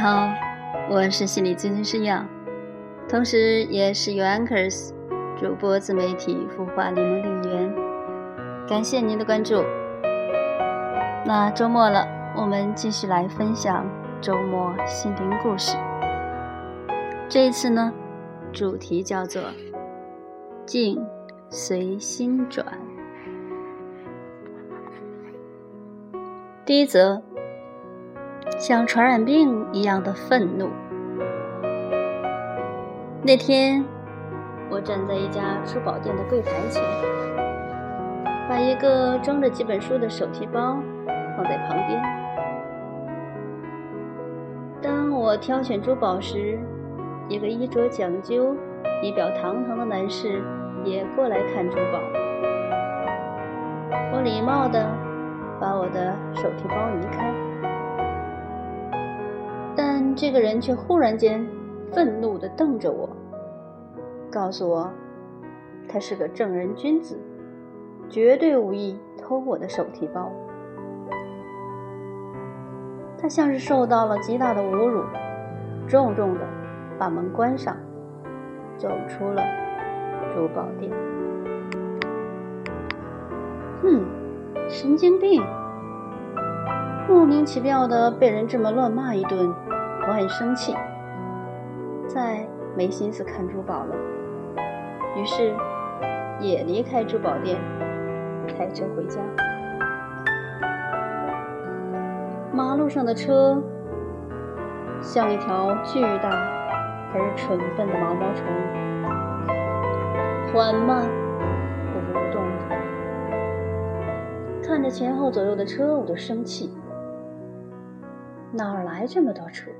你好，我是心理咨询师杨，同时也是 u Anchors 主播自媒体孵化联盟的一员。感谢您的关注。那周末了，我们继续来分享周末心灵故事。这一次呢，主题叫做“境随心转”。第一则。像传染病一样的愤怒。那天，我站在一家珠宝店的柜台前，把一个装着几本书的手提包放在旁边。当我挑选珠宝时，一个衣着讲究、仪表堂堂的男士也过来看珠宝。我礼貌地把我的手提包移开。这个人却忽然间愤怒地瞪着我，告诉我，他是个正人君子，绝对无意偷我的手提包。他像是受到了极大的侮辱，重重地把门关上，走出了珠宝店。哼，神经病！莫名其妙的被人这么乱骂一顿，我很生气，再没心思看珠宝了。于是也离开珠宝店，开车回家。马路上的车像一条巨大而蠢笨的毛毛虫，缓慢蠕动。看着前后左右的车，我都生气。哪儿来这么多车？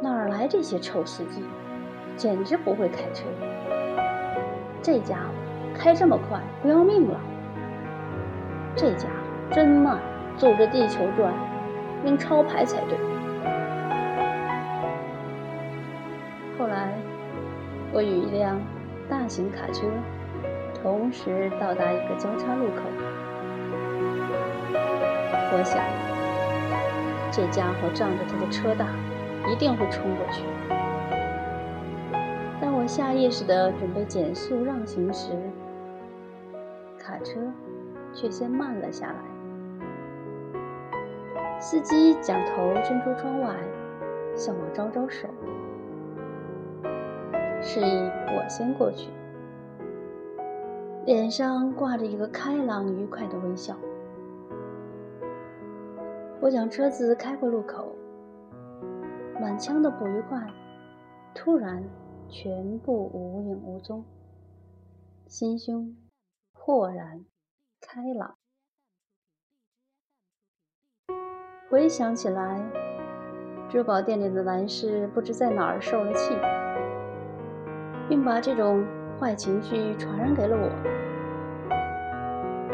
哪儿来这些臭司机？简直不会开车！这家伙开这么快，不要命了！这家伙真慢，走着地球转，应抄牌才对。后来，我与一辆大型卡车同时到达一个交叉路口，我想。这家伙仗着他的车大，一定会冲过去。当我下意识地准备减速让行时，卡车却先慢了下来。司机将头伸出窗外，向我招招手，示意我先过去，脸上挂着一个开朗愉快的微笑。我将车子开过路口，满腔的不愉快突然全部无影无踪，心胸豁然开朗。回想起来，珠宝店里的男士不知在哪儿受了气，并把这种坏情绪传染给了我。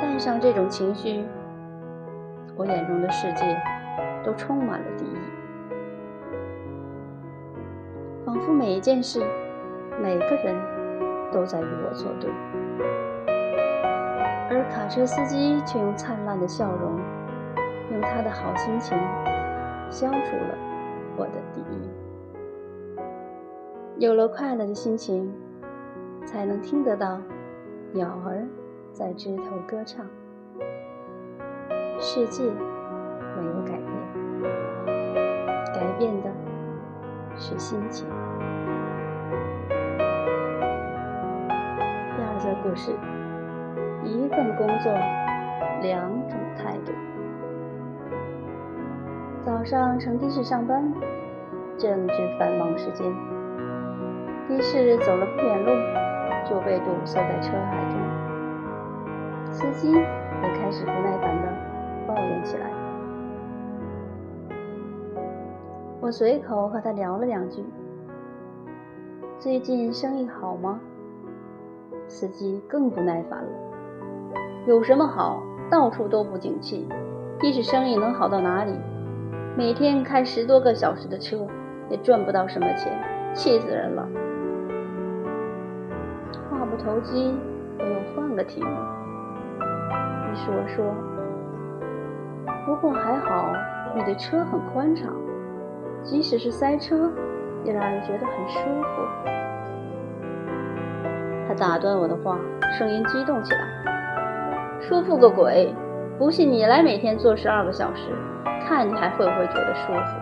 带上这种情绪。我眼中的世界都充满了敌意，仿佛每一件事、每个人都在与我作对，而卡车司机却用灿烂的笑容，用他的好心情消除了我的敌意。有了快乐的心情，才能听得到鸟儿在枝头歌唱。世界没有改变，改变的是心情。第二则故事：一份工作，两种态度。早上乘的士上班，正值繁忙时间，的士走了不远路，就被堵塞在车海中，司机也开始不耐烦的。抱怨起来，我随口和他聊了两句。最近生意好吗？司机更不耐烦了。有什么好？到处都不景气，即使生意能好到哪里？每天开十多个小时的车，也赚不到什么钱，气死人了。话不投机，我又换个题目。于是我说。不过还好，你的车很宽敞，即使是塞车，也让人觉得很舒服。他打断我的话，声音激动起来：“舒服个鬼！不信你来每天坐十二个小时，看你还会不会觉得舒服。”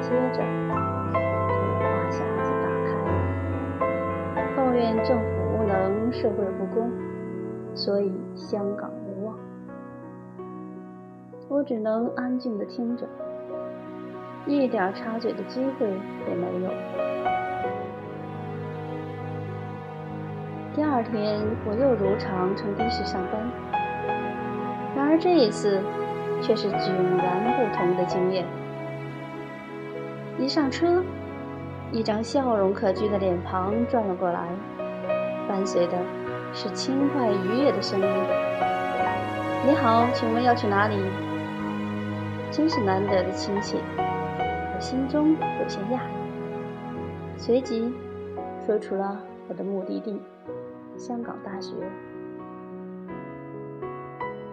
接着，他的话匣子打开了，抱怨政府无能，社会不公，所以香港无望。我只能安静地听着，一点插嘴的机会也没有。第二天，我又如常乘的士上班，然而这一次却是迥然不同的经验。一上车，一张笑容可掬的脸庞转了过来，伴随的是轻快愉悦的声音：“你好，请问要去哪里？”真是难得的亲切，心中有些讶异，随即说出了我的目的地——香港大学。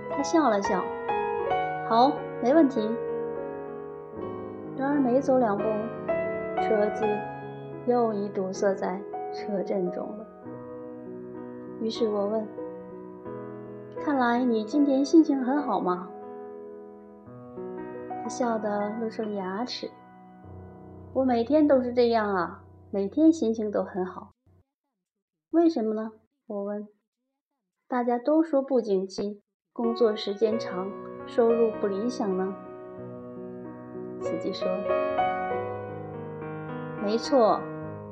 他笑了笑：“好，没问题。”然而没走两步，车子又已堵塞在车阵中了。于是我问：“看来你今天心情很好吗？”他笑得露出牙齿。我每天都是这样啊，每天心情都很好。为什么呢？我问。大家都说不景气，工作时间长，收入不理想呢。司机说：“没错，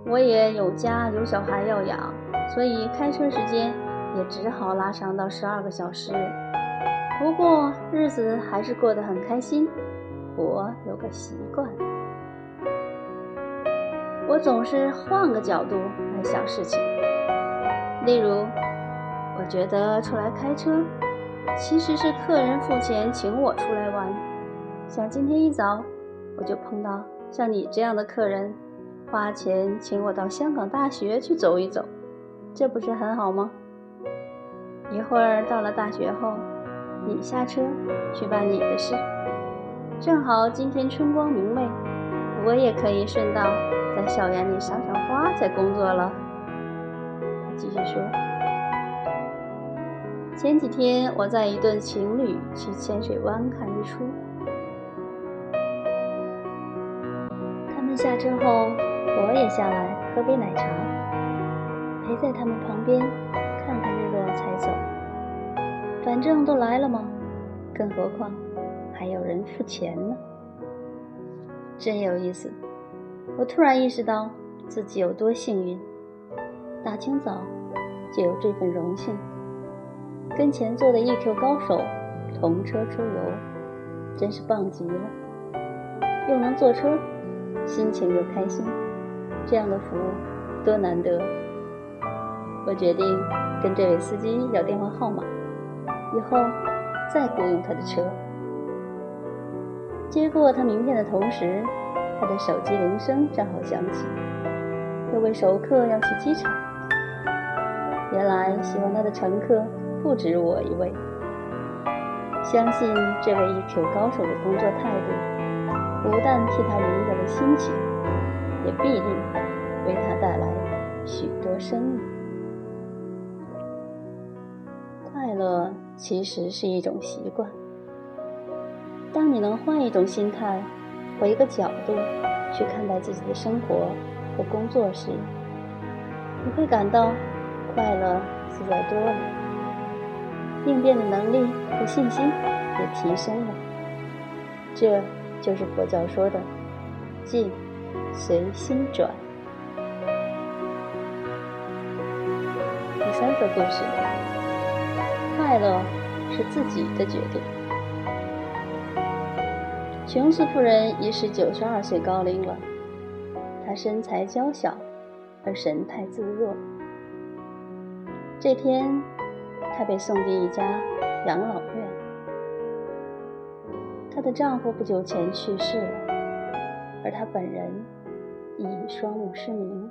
我也有家有小孩要养，所以开车时间也只好拉长到十二个小时。不过日子还是过得很开心。我有个习惯，我总是换个角度来想事情。例如，我觉得出来开车其实是客人付钱请我出来玩，像今天一早。”我就碰到像你这样的客人，花钱请我到香港大学去走一走，这不是很好吗？一会儿到了大学后，你下车去办你的事，正好今天春光明媚，我也可以顺道在校园里赏赏花再工作了。继续说，前几天我在一对情侣去浅水湾看日出。他们下车后，我也下来喝杯奶茶，陪在他们旁边，看看日落才走。反正都来了嘛，更何况还有人付钱呢。真有意思，我突然意识到自己有多幸运，大清早就有这份荣幸，跟前座的 EQ 高手同车出游，真是棒极了，又能坐车。心情又开心，这样的服务多难得！我决定跟这位司机要电话号码，以后再雇佣他的车。接过他名片的同时，他的手机铃声正好响起，有位熟客要去机场。原来喜欢他的乘客不止我一位。相信这位 EQ 高手的工作态度。不但替他赢得了心情，也必定为他带来许多生意。快乐其实是一种习惯。当你能换一种心态，换一个角度去看待自己的生活和工作时，你会感到快乐自在多了，应变的能力和信心也提升了。这。就是佛教说的“境随心转”。第三个故事：快乐是自己的决定。琼斯夫人已是九十二岁高龄了，她身材娇小，而神态自若。这天，她被送进一家养老院。她的丈夫不久前去世了，而她本人已双目失明，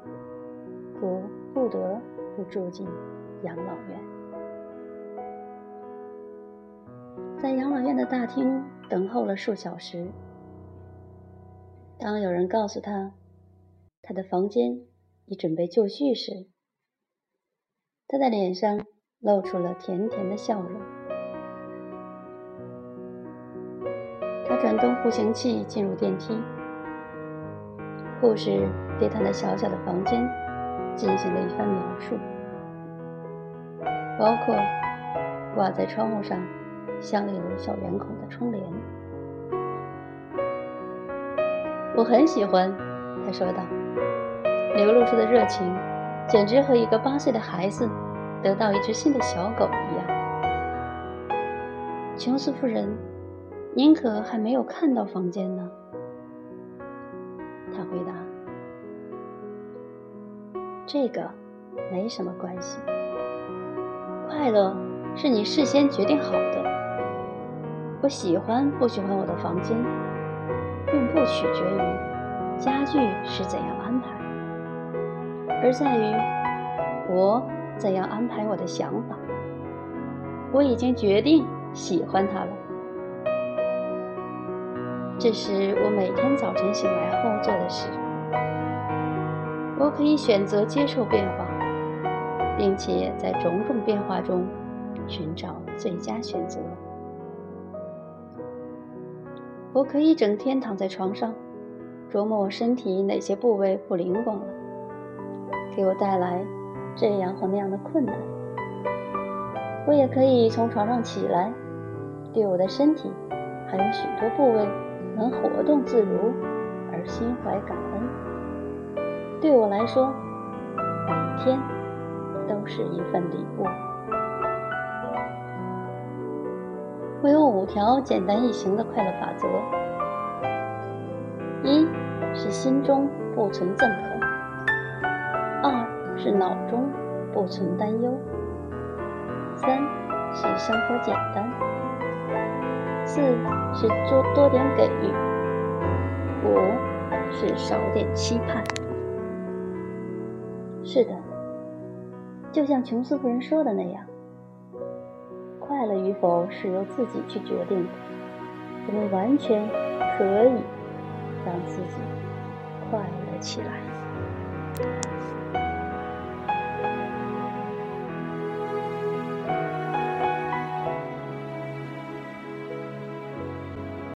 故不得不住进养老院。在养老院的大厅等候了数小时，当有人告诉他，他的房间已准备就绪时，他的脸上露出了甜甜的笑容。他转动步行器进入电梯，护士对他那小小的房间进行了一番描述，包括挂在窗户上镶有小圆孔的窗帘。我很喜欢，他说道，流露出的热情，简直和一个八岁的孩子得到一只新的小狗一样。琼斯夫人，您可还没有看到房间呢？他回答：“这个没什么关系，快乐是你事先决定好的。我喜欢不喜欢我的房间。”并不取决于家具是怎样安排，而在于我怎样安排我的想法。我已经决定喜欢它了。这是我每天早晨醒来后做的事。我可以选择接受变化，并且在种种变化中寻找最佳选择。我可以整天躺在床上，琢磨我身体哪些部位不灵光了，给我带来这样或那样的困难。我也可以从床上起来，对我的身体还有许多部位能活动自如而心怀感恩。对我来说，每一天都是一份礼物。我有五条简单易行的快乐法则：一是心中不存憎恨；二是脑中不存担忧；三是生活简单；四是多多点给予；五是少点期盼。是的，就像琼斯夫人说的那样。快乐与否是由自己去决定的，我们完全可以让自己快乐起来。